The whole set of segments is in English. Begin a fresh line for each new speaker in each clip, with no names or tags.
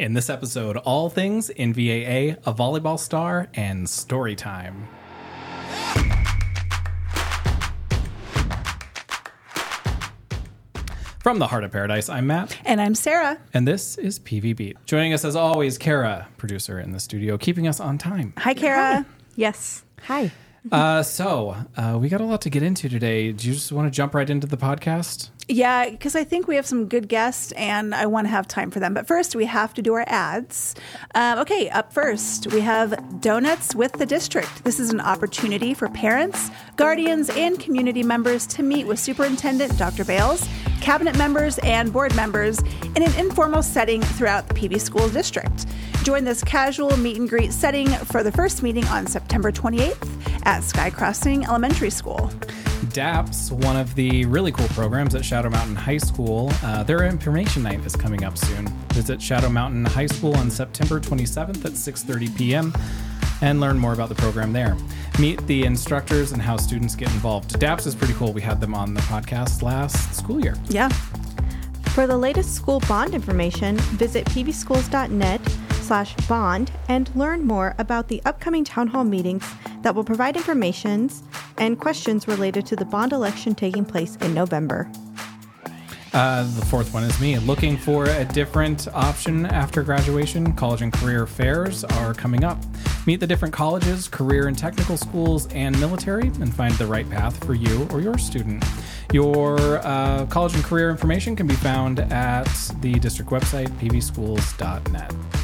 In this episode, all things NVAA, a volleyball star, and story time. From the heart of paradise, I'm Matt.
And I'm Sarah.
And this is PV Beat. Joining us as always, Kara, producer in the studio, keeping us on time.
Hi, Kara.
Yes. Hi.
Uh, so, uh, we got a lot to get into today. Do you just want to jump right into the podcast?
Yeah, because I think we have some good guests and I want to have time for them. But first, we have to do our ads. Um, okay, up first, we have Donuts with the District. This is an opportunity for parents, guardians, and community members to meet with Superintendent Dr. Bales, cabinet members, and board members in an informal setting throughout the PB School District. Join this casual meet and greet setting for the first meeting on September 28th at Sky Crossing Elementary School.
DAPS, one of the really cool programs at Shadow Mountain High School. Uh, their information night is coming up soon. Visit Shadow Mountain High School on September 27th at 6:30 p.m. and learn more about the program there. Meet the instructors and how students get involved. DAPS is pretty cool. We had them on the podcast last school year.
Yeah.
For the latest school bond information, visit pvschools.net slash bond and learn more about the upcoming town hall meetings that will provide informations and questions related to the bond election taking place in November.
Uh, the fourth one is me. Looking for a different option after graduation, college and career fairs are coming up. Meet the different colleges, career and technical schools, and military, and find the right path for you or your student. Your uh, college and career information can be found at the district website, pvschools.net.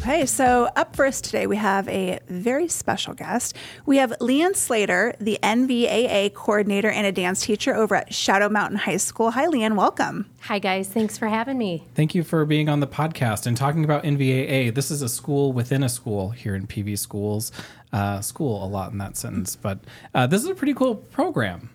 Okay, so up first today, we have a very special guest. We have Leanne Slater, the NVAA coordinator and a dance teacher over at Shadow Mountain High School. Hi, Leanne, welcome.
Hi, guys. Thanks for having me.
Thank you for being on the podcast and talking about NVAA. This is a school within a school here in PV Schools. Uh, school a lot in that sentence, but uh, this is a pretty cool program.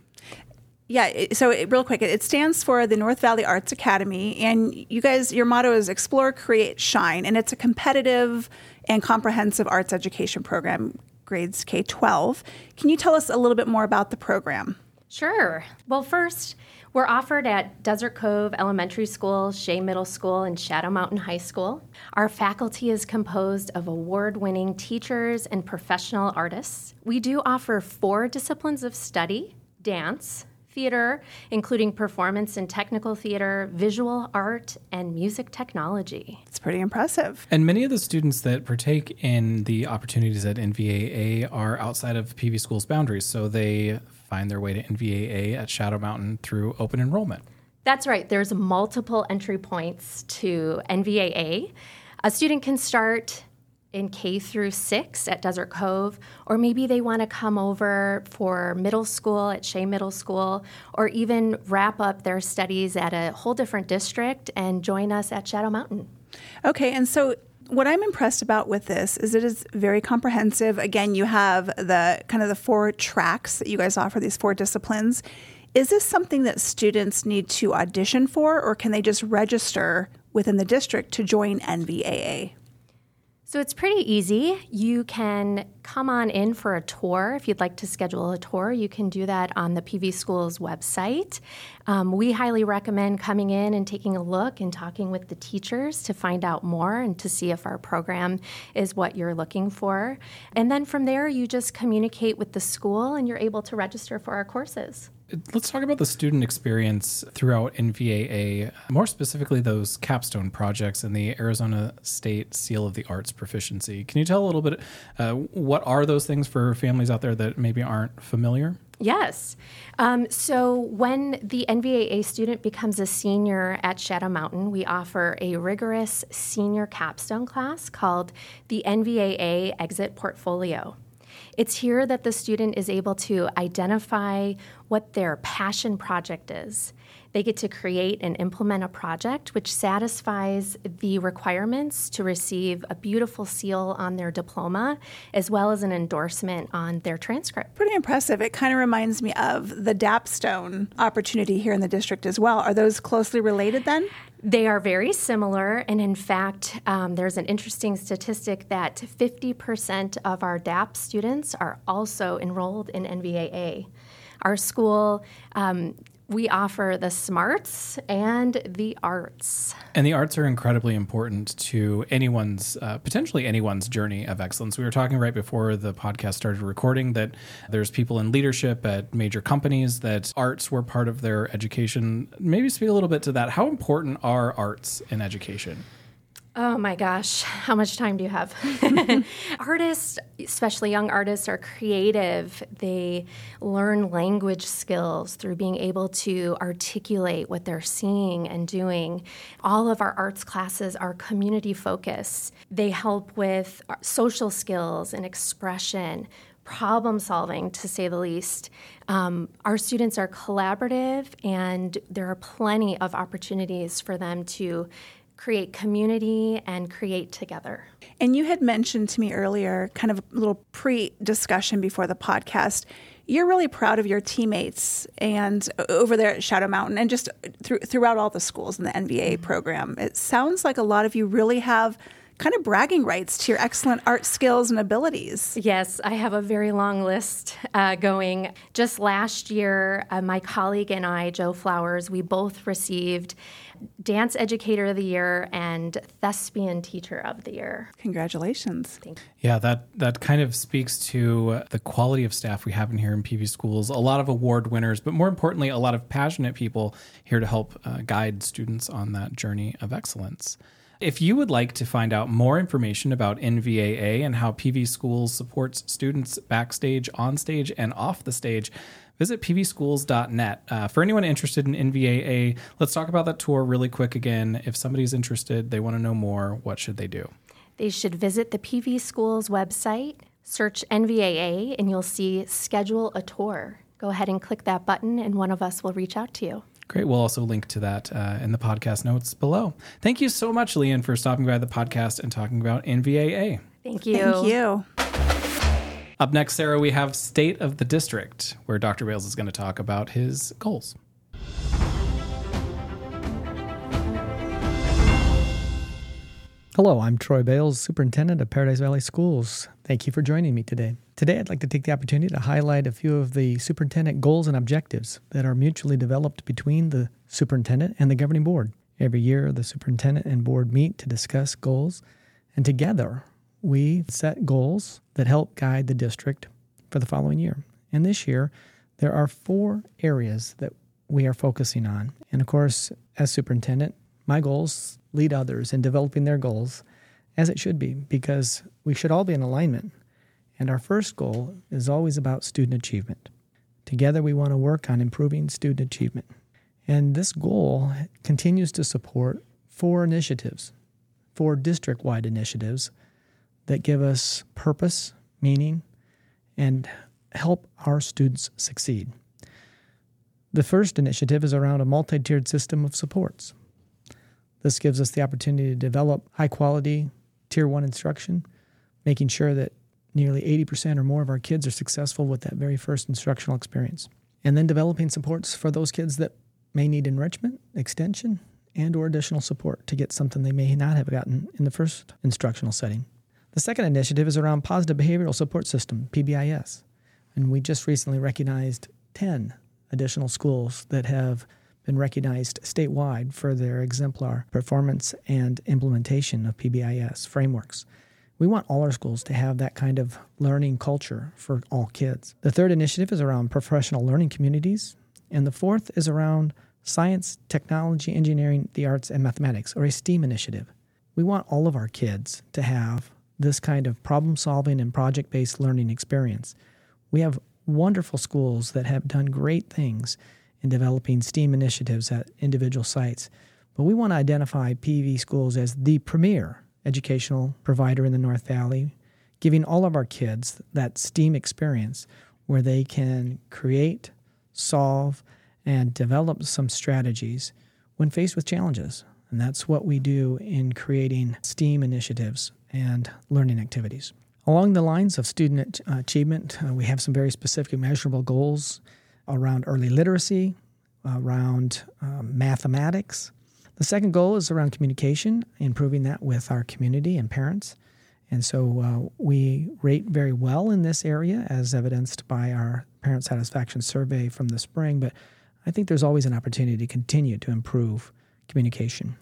Yeah, so it, real quick, it stands for the North Valley Arts Academy, and you guys, your motto is Explore, Create, Shine, and it's a competitive and comprehensive arts education program, grades K 12. Can you tell us a little bit more about the program?
Sure. Well, first, we're offered at Desert Cove Elementary School, Shea Middle School, and Shadow Mountain High School. Our faculty is composed of award winning teachers and professional artists. We do offer four disciplines of study dance, theater, including performance and technical theater, visual art, and music technology.
It's pretty impressive.
And many of the students that partake in the opportunities at NVAA are outside of PV School's boundaries, so they find their way to NVAA at Shadow Mountain through open enrollment.
That's right. There's multiple entry points to NVAA. A student can start in K through six at Desert Cove, or maybe they want to come over for middle school at Shea Middle School, or even wrap up their studies at a whole different district and join us at Shadow Mountain.
Okay, and so what I'm impressed about with this is it is very comprehensive. Again, you have the kind of the four tracks that you guys offer, these four disciplines. Is this something that students need to audition for, or can they just register within the district to join NVAA?
So it's pretty easy. You can come on in for a tour. If you'd like to schedule a tour, you can do that on the PV Schools website. Um, we highly recommend coming in and taking a look and talking with the teachers to find out more and to see if our program is what you're looking for. And then from there, you just communicate with the school and you're able to register for our courses.
Let's talk about the student experience throughout NVAA, more specifically those capstone projects and the Arizona State Seal of the Arts proficiency. Can you tell a little bit uh, what are those things for families out there that maybe aren't familiar?
Yes. Um, so when the NVAA student becomes a senior at Shadow Mountain, we offer a rigorous senior capstone class called the NVAA Exit Portfolio. It's here that the student is able to identify what their passion project is. They get to create and implement a project which satisfies the requirements to receive a beautiful seal on their diploma as well as an endorsement on their transcript.
Pretty impressive. It kind of reminds me of the DAPstone opportunity here in the district as well. Are those closely related then?
They are very similar, and in fact, um, there's an interesting statistic that 50% of our DAP students are also enrolled in NVAA. Our school um, we offer the smarts and the arts.
And the arts are incredibly important to anyone's, uh, potentially anyone's journey of excellence. We were talking right before the podcast started recording that there's people in leadership at major companies that arts were part of their education. Maybe speak a little bit to that. How important are arts in education?
Oh my gosh, how much time do you have? artists, especially young artists, are creative. They learn language skills through being able to articulate what they're seeing and doing. All of our arts classes are community focused. They help with social skills and expression, problem solving, to say the least. Um, our students are collaborative, and there are plenty of opportunities for them to create community and create together.
And you had mentioned to me earlier, kind of a little pre discussion before the podcast, you're really proud of your teammates and over there at Shadow Mountain and just through, throughout all the schools in the NVAA mm-hmm. program. It sounds like a lot of you really have kind of bragging rights to your excellent art skills and abilities.
Yes, I have a very long list uh, going. Just last year, uh, my colleague and I, Joe Flowers, we both received Dance Educator of the Year and Thespian Teacher of the Year.
Congratulations.
Yeah, that, that kind of speaks to the quality of staff we have in here in PV schools. A lot of award winners, but more importantly, a lot of passionate people here to help uh, guide students on that journey of excellence. If you would like to find out more information about NVAA and how PV Schools supports students backstage, on stage, and off the stage, visit pvschools.net. Uh, for anyone interested in NVAA, let's talk about that tour really quick again. If somebody's interested, they want to know more, what should they do?
They should visit the PV Schools website, search NVAA, and you'll see schedule a tour. Go ahead and click that button, and one of us will reach out to you.
Great. We'll also link to that uh, in the podcast notes below. Thank you so much, Leanne, for stopping by the podcast and talking about NVAA.
Thank you.
Thank you.
Up next, Sarah, we have State of the District, where Dr. Bales is going to talk about his goals.
Hello, I'm Troy Bales, Superintendent of Paradise Valley Schools. Thank you for joining me today. Today, I'd like to take the opportunity to highlight a few of the superintendent goals and objectives that are mutually developed between the superintendent and the governing board. Every year, the superintendent and board meet to discuss goals, and together we set goals that help guide the district for the following year. And this year, there are four areas that we are focusing on. And of course, as superintendent, my goals lead others in developing their goals as it should be, because we should all be in alignment. And our first goal is always about student achievement. Together, we want to work on improving student achievement. And this goal continues to support four initiatives, four district wide initiatives that give us purpose, meaning, and help our students succeed. The first initiative is around a multi tiered system of supports. This gives us the opportunity to develop high quality tier one instruction, making sure that nearly 80% or more of our kids are successful with that very first instructional experience. And then developing supports for those kids that may need enrichment, extension, and or additional support to get something they may not have gotten in the first instructional setting. The second initiative is around Positive Behavioral Support System, PBIS. And we just recently recognized 10 additional schools that have been recognized statewide for their exemplar performance and implementation of PBIS frameworks. We want all our schools to have that kind of learning culture for all kids. The third initiative is around professional learning communities, and the fourth is around science, technology, engineering, the arts, and mathematics, or a STEAM initiative. We want all of our kids to have this kind of problem solving and project based learning experience. We have wonderful schools that have done great things in developing STEAM initiatives at individual sites, but we want to identify PV schools as the premier educational provider in the North Valley, giving all of our kids that STEAM experience where they can create, solve, and develop some strategies when faced with challenges. And that's what we do in creating STEAM initiatives and learning activities. Along the lines of student achievement, uh, we have some very specific measurable goals around early literacy, around um, mathematics, the second goal is around communication, improving that with our community and parents. And so uh, we rate very well in this area, as evidenced by our parent satisfaction survey from the spring. But I think there's always an opportunity to continue to improve communication.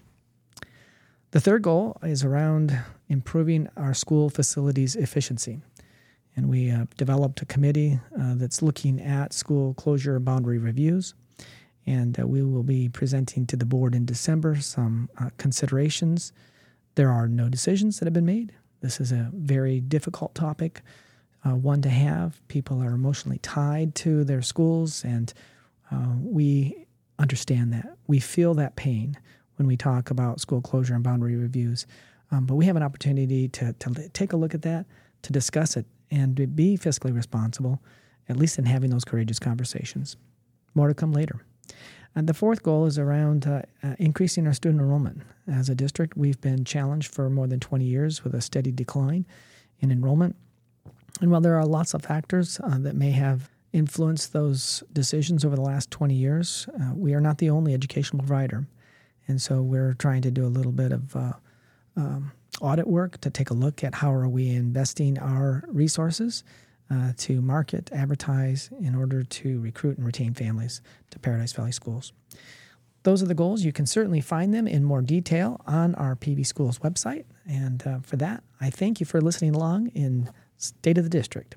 The third goal is around improving our school facilities efficiency. And we uh, developed a committee uh, that's looking at school closure boundary reviews. And uh, we will be presenting to the board in December some uh, considerations. There are no decisions that have been made. This is a very difficult topic, uh, one to have. People are emotionally tied to their schools, and we understand that. We feel that pain when we talk about school closure and boundary reviews. Um, but we have an opportunity to, to take a look at that, to discuss it, and be fiscally responsible, at least in having those courageous conversations. More to come later. And the fourth goal is around uh, uh, increasing our student enrollment. As a district, we've been challenged for more than 20 years with a steady decline in enrollment. And while there are lots of factors uh, that may have influenced those decisions over the last 20 years, uh, we are not the only educational provider. And so we're trying to do a little bit of uh, um, audit work to take a look at how are we investing our resources uh, to market, advertise in order to recruit and retain families to Paradise Valley Schools. Those are the goals. You can certainly find them in more detail on our PV Schools website. And uh, for that, I thank you for listening along in State of the District.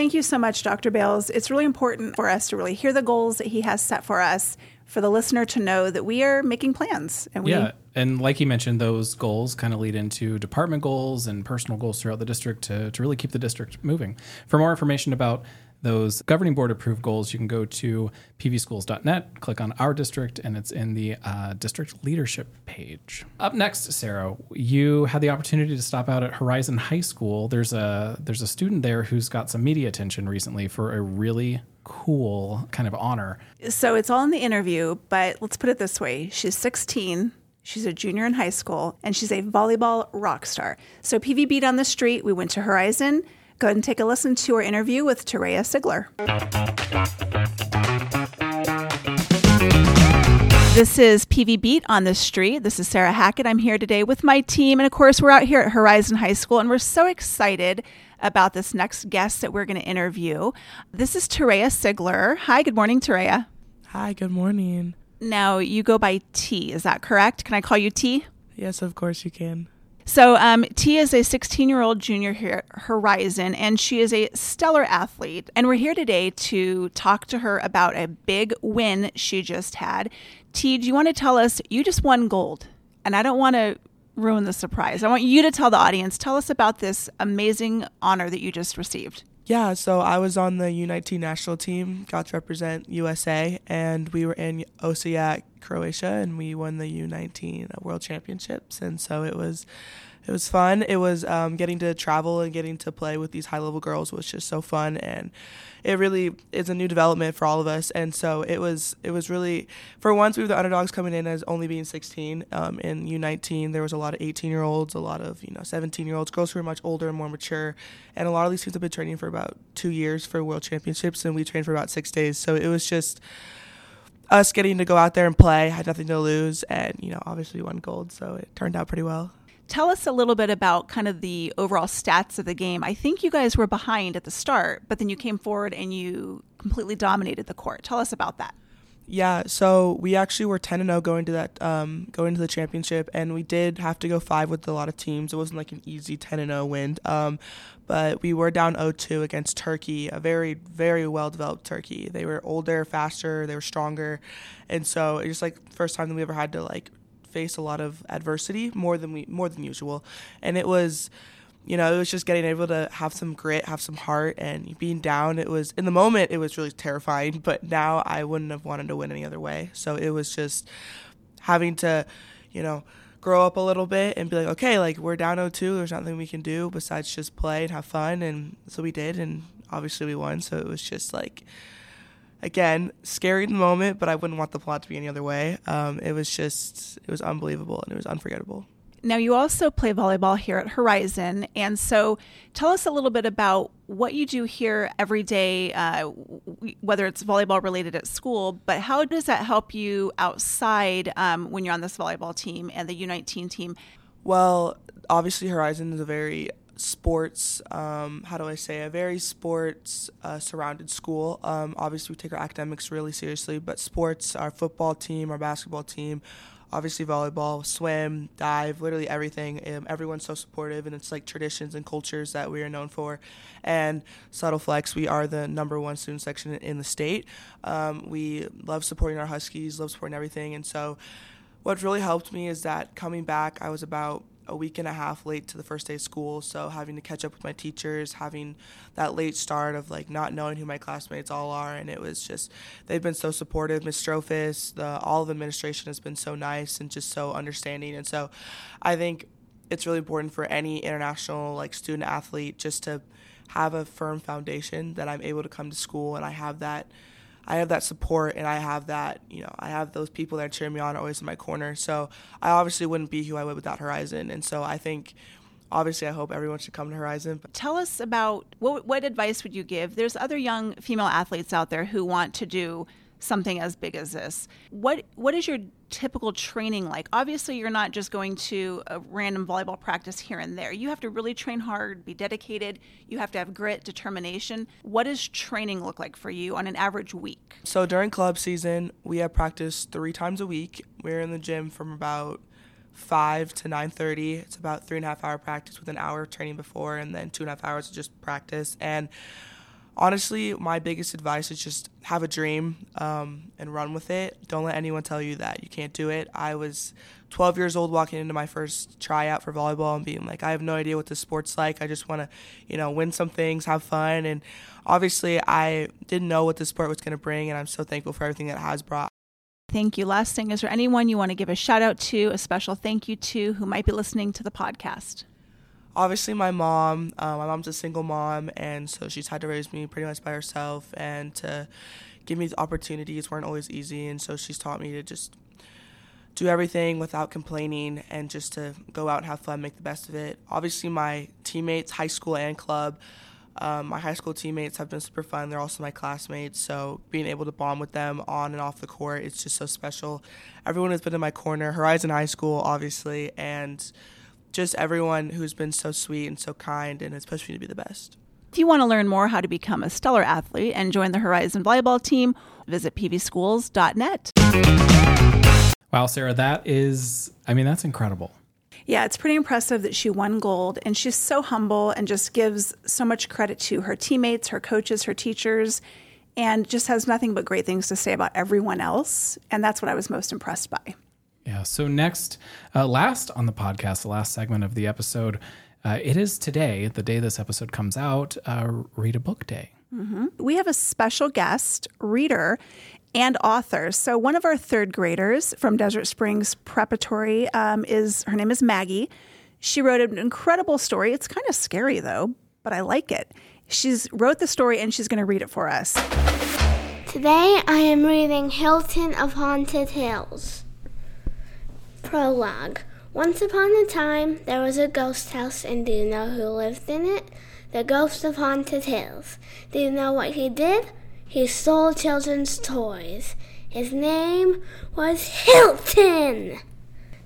Thank you so much, Dr. Bales. It's really important for us to really hear the goals that he has set for us for the listener to know that we are making plans.
And we, yeah, and like you mentioned, those goals kind of lead into department goals and personal goals throughout the district to, to really keep the district moving. For more information about those governing board approved goals, you can go to pvschools.net, click on our district, and it's in the uh, district leadership page. Up next, Sarah, you had the opportunity to stop out at Horizon High School. There's a there's a student there who's got some media attention recently for a really cool kind of honor.
So it's all in the interview, but let's put it this way: she's 16. She's a junior in high school and she's a volleyball rock star. So PV beat on the street. We went to Horizon. Go ahead and take a listen to our interview with Teraya Sigler. This is PV Beat on the Street. This is Sarah Hackett. I'm here today with my team. And of course, we're out here at Horizon High School, and we're so excited about this next guest that we're going to interview. This is Teraya Sigler. Hi, good morning, Teraya.
Hi, good morning.
Now, you go by T, is that correct? Can I call you T?
Yes, of course you can.
So, um, T is a 16 year old junior here at Horizon, and she is a stellar athlete. And we're here today to talk to her about a big win she just had. T, do you want to tell us? You just won gold, and I don't want to ruin the surprise. I want you to tell the audience. Tell us about this amazing honor that you just received.
Yeah, so I was on the U19 national team, got to represent USA, and we were in Osijek, Croatia, and we won the U19 World Championships. And so it was it was fun. It was um, getting to travel and getting to play with these high level girls was just so fun, and it really is a new development for all of us. And so it was it was really for once we were the underdogs coming in as only being 16. Um, in U19 there was a lot of 18 year olds, a lot of you know 17 year olds, girls who are much older and more mature, and a lot of these teams have been training for about two years for World Championships, and we trained for about six days. So it was just us getting to go out there and play, had nothing to lose, and you know, obviously won gold, so it turned out pretty well.
Tell us a little bit about kind of the overall stats of the game. I think you guys were behind at the start, but then you came forward and you completely dominated the court. Tell us about that.
Yeah, so we actually were 10 and 0 going to that um, going to the championship and we did have to go 5 with a lot of teams. It wasn't like an easy 10 and 0 win. Um, but we were down 0-2 against Turkey, a very very well developed Turkey. They were older, faster, they were stronger. And so it just like first time that we ever had to like face a lot of adversity more than we more than usual, and it was you know, it was just getting able to have some grit, have some heart, and being down. It was in the moment, it was really terrifying, but now I wouldn't have wanted to win any other way. So it was just having to, you know, grow up a little bit and be like, okay, like we're down 0-2. There's nothing we can do besides just play and have fun, and so we did, and obviously we won. So it was just like again, scary in the moment, but I wouldn't want the plot to be any other way. Um, it was just, it was unbelievable and it was unforgettable.
Now, you also play volleyball here at Horizon. And so tell us a little bit about what you do here every day, uh, whether it's volleyball related at school, but how does that help you outside um, when you're on this volleyball team and the U19 team?
Well, obviously, Horizon is a very sports. Um, how do I say? A very sports uh, surrounded school. Um, obviously, we take our academics really seriously, but sports, our football team, our basketball team, obviously volleyball, swim, dive, literally everything. Um, everyone's so supportive, and it's like traditions and cultures that we are known for. And Subtle Flex, we are the number one student section in the state. Um, we love supporting our Huskies, love supporting everything, and so. What really helped me is that coming back, I was about a week and a half late to the first day of school, so having to catch up with my teachers, having that late start of like not knowing who my classmates all are, and it was just they've been so supportive. Miss Strophis, the all of administration has been so nice and just so understanding, and so I think it's really important for any international like student athlete just to have a firm foundation that I'm able to come to school and I have that I have that support and I have that, you know, I have those people that cheer me on always in my corner. So I obviously wouldn't be who I would without Horizon. And so I think obviously I hope everyone should come to Horizon.
Tell us about what what advice would you give? There's other young female athletes out there who want to do something as big as this. What what is your typical training like? Obviously, you're not just going to a random volleyball practice here and there. You have to really train hard, be dedicated. You have to have grit, determination. What does training look like for you on an average week?
So during club season, we have practice three times a week. We're in the gym from about five to nine thirty. It's about three and a half hour practice with an hour of training before, and then two and a half hours of just practice. And honestly, my biggest advice is just have a dream um, and run with it. Don't let anyone tell you that you can't do it. I was 12 years old walking into my first tryout for volleyball and being like, I have no idea what this sport's like. I just want to, you know, win some things, have fun. And obviously, I didn't know what the sport was going to bring, and I'm so thankful for everything that it has brought.
Thank you. Last thing, is there anyone you want to give a shout out to, a special thank you to, who might be listening to the podcast?
Obviously my mom uh, my mom's a single mom and so she's had to raise me pretty much by herself and to give me opportunities weren't always easy and so she's taught me to just do everything without complaining and just to go out and have fun make the best of it. Obviously my teammates high school and club um, my high school teammates have been super fun. They're also my classmates so being able to bond with them on and off the court it's just so special. Everyone has been in my corner horizon high school obviously and just everyone who's been so sweet and so kind and has pushed me to be the best.
If you want to learn more how to become a stellar athlete and join the Horizon Volleyball team, visit pvschools.net.
Wow, Sarah, that is, I mean, that's incredible.
Yeah, it's pretty impressive that she won gold and she's so humble and just gives so much credit to her teammates, her coaches, her teachers, and just has nothing but great things to say about everyone else. And that's what I was most impressed by.
Yeah. So next, uh, last on the podcast, the last segment of the episode, uh, it is today, the day this episode comes out, uh, Read a Book Day.
Mm-hmm. We have a special guest, reader, and author. So one of our third graders from Desert Springs Preparatory um, is her name is Maggie. She wrote an incredible story. It's kind of scary though, but I like it. She's wrote the story and she's going to read it for us.
Today I am reading Hilton of Haunted Hills. Prologue Once upon a time, there was a ghost house, and do you know who lived in it? The ghost of Haunted Hills. Do you know what he did? He stole children's toys. His name was Hilton!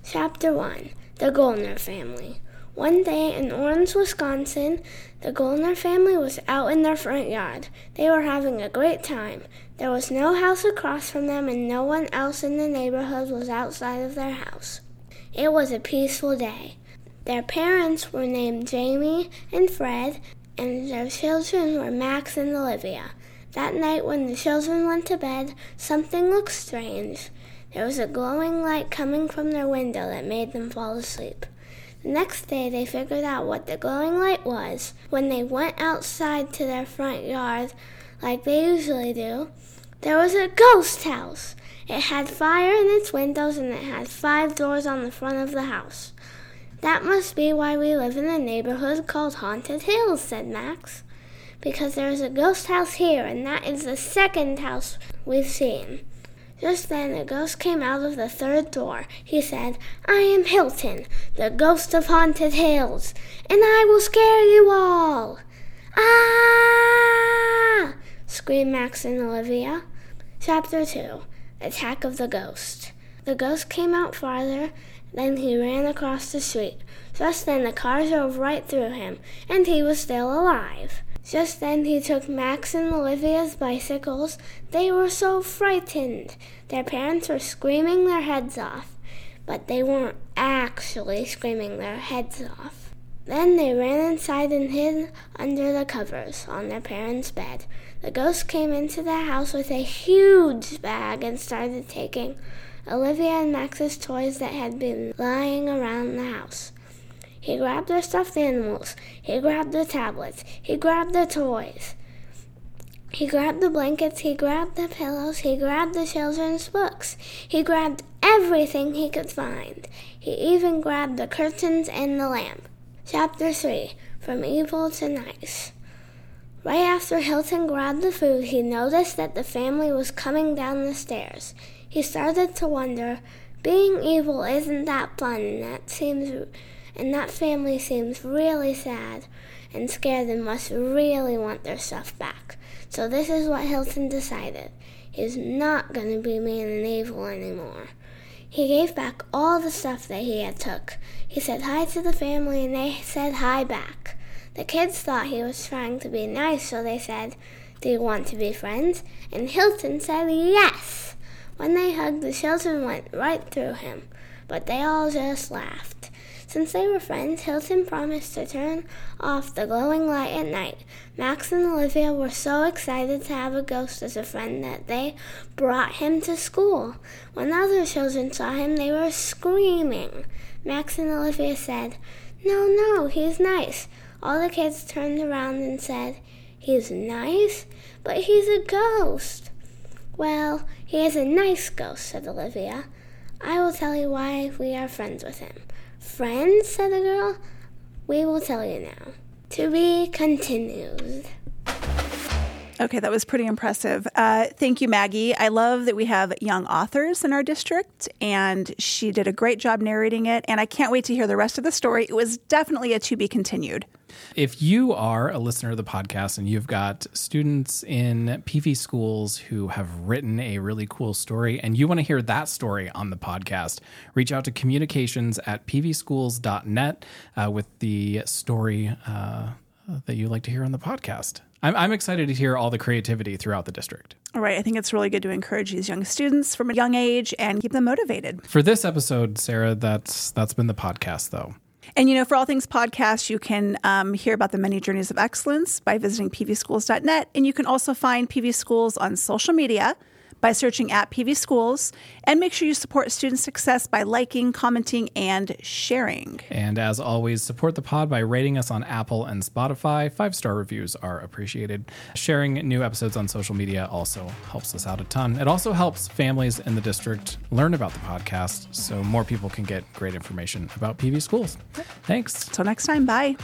Chapter 1 The Goldner Family. One day in Orange, Wisconsin, the Goldner family was out in their front yard. They were having a great time. There was no house across from them, and no one else in the neighborhood was outside of their house. It was a peaceful day. Their parents were named Jamie and Fred, and their children were Max and Olivia. That night, when the children went to bed, something looked strange. There was a glowing light coming from their window that made them fall asleep. The next day, they figured out what the glowing light was. When they went outside to their front yard, like they usually do, there was a ghost house. It had fire in its windows and it had five doors on the front of the house. That must be why we live in a neighborhood called Haunted Hills, said Max. Because there is a ghost house here, and that is the second house we've seen. Just then a ghost came out of the third door. He said, I am Hilton, the ghost of Haunted Hills, and I will scare you all. Ah! Screamed Max and Olivia. Chapter 2 Attack of the Ghost. The ghost came out farther Then he ran across the street. Just then the car drove right through him, and he was still alive. Just then he took Max and Olivia's bicycles. They were so frightened. Their parents were screaming their heads off, but they weren't actually screaming their heads off. Then they ran inside and hid under the covers on their parents' bed. The ghost came into the house with a huge bag and started taking Olivia and Max's toys that had been lying around the house. He grabbed their stuffed animals. He grabbed the tablets. He grabbed the toys. He grabbed the blankets. He grabbed the pillows. He grabbed the children's books. He grabbed everything he could find. He even grabbed the curtains and the lamp. Chapter 3 From Evil to Nice. Right after Hilton grabbed the food, he noticed that the family was coming down the stairs. He started to wonder, being evil isn't that fun, and that seems and that family seems really sad and scared and must really want their stuff back. So this is what Hilton decided. He's not going to be mean and evil anymore. He gave back all the stuff that he had took. He said hi to the family and they said hi back. The kids thought he was trying to be nice, so they said, Do you want to be friends? And Hilton said yes. When they hugged, the children went right through him, but they all just laughed. Since they were friends, Hilton promised to turn off the glowing light at night. Max and Olivia were so excited to have a ghost as a friend that they brought him to school. When the other children saw him, they were screaming. Max and Olivia said, No, no, he's nice. All the kids turned around and said, He's nice, but he's a ghost. Well, he is a nice ghost, said Olivia. I will tell you why we are friends with him. Friends, said the girl. We will tell you now. To be continued.
Okay, that was pretty impressive. Uh, thank you, Maggie. I love that we have young authors in our district, and she did a great job narrating it. And I can't wait to hear the rest of the story. It was definitely a to be continued.
If you are a listener of the podcast and you've got students in PV schools who have written a really cool story and you want to hear that story on the podcast, reach out to communications at pvschools.net uh, with the story uh, that you'd like to hear on the podcast. I'm, I'm excited to hear all the creativity throughout the district.
All right, I think it's really good to encourage these young students from a young age and keep them motivated.
For this episode, Sarah, that's that's been the podcast though.
And you know, for all things podcast, you can um, hear about the many journeys of excellence by visiting pvschools.net. And you can also find PV Schools on social media by searching at PV Schools. And make sure you support student success by liking, commenting, and sharing.
And as always, support the pod by rating us on Apple and Spotify. Five star reviews are appreciated. Sharing new episodes on social media also helps us out a ton. It also helps families in the district learn about the podcast so more people can get great information about PV schools. Thanks.
Till next time, bye.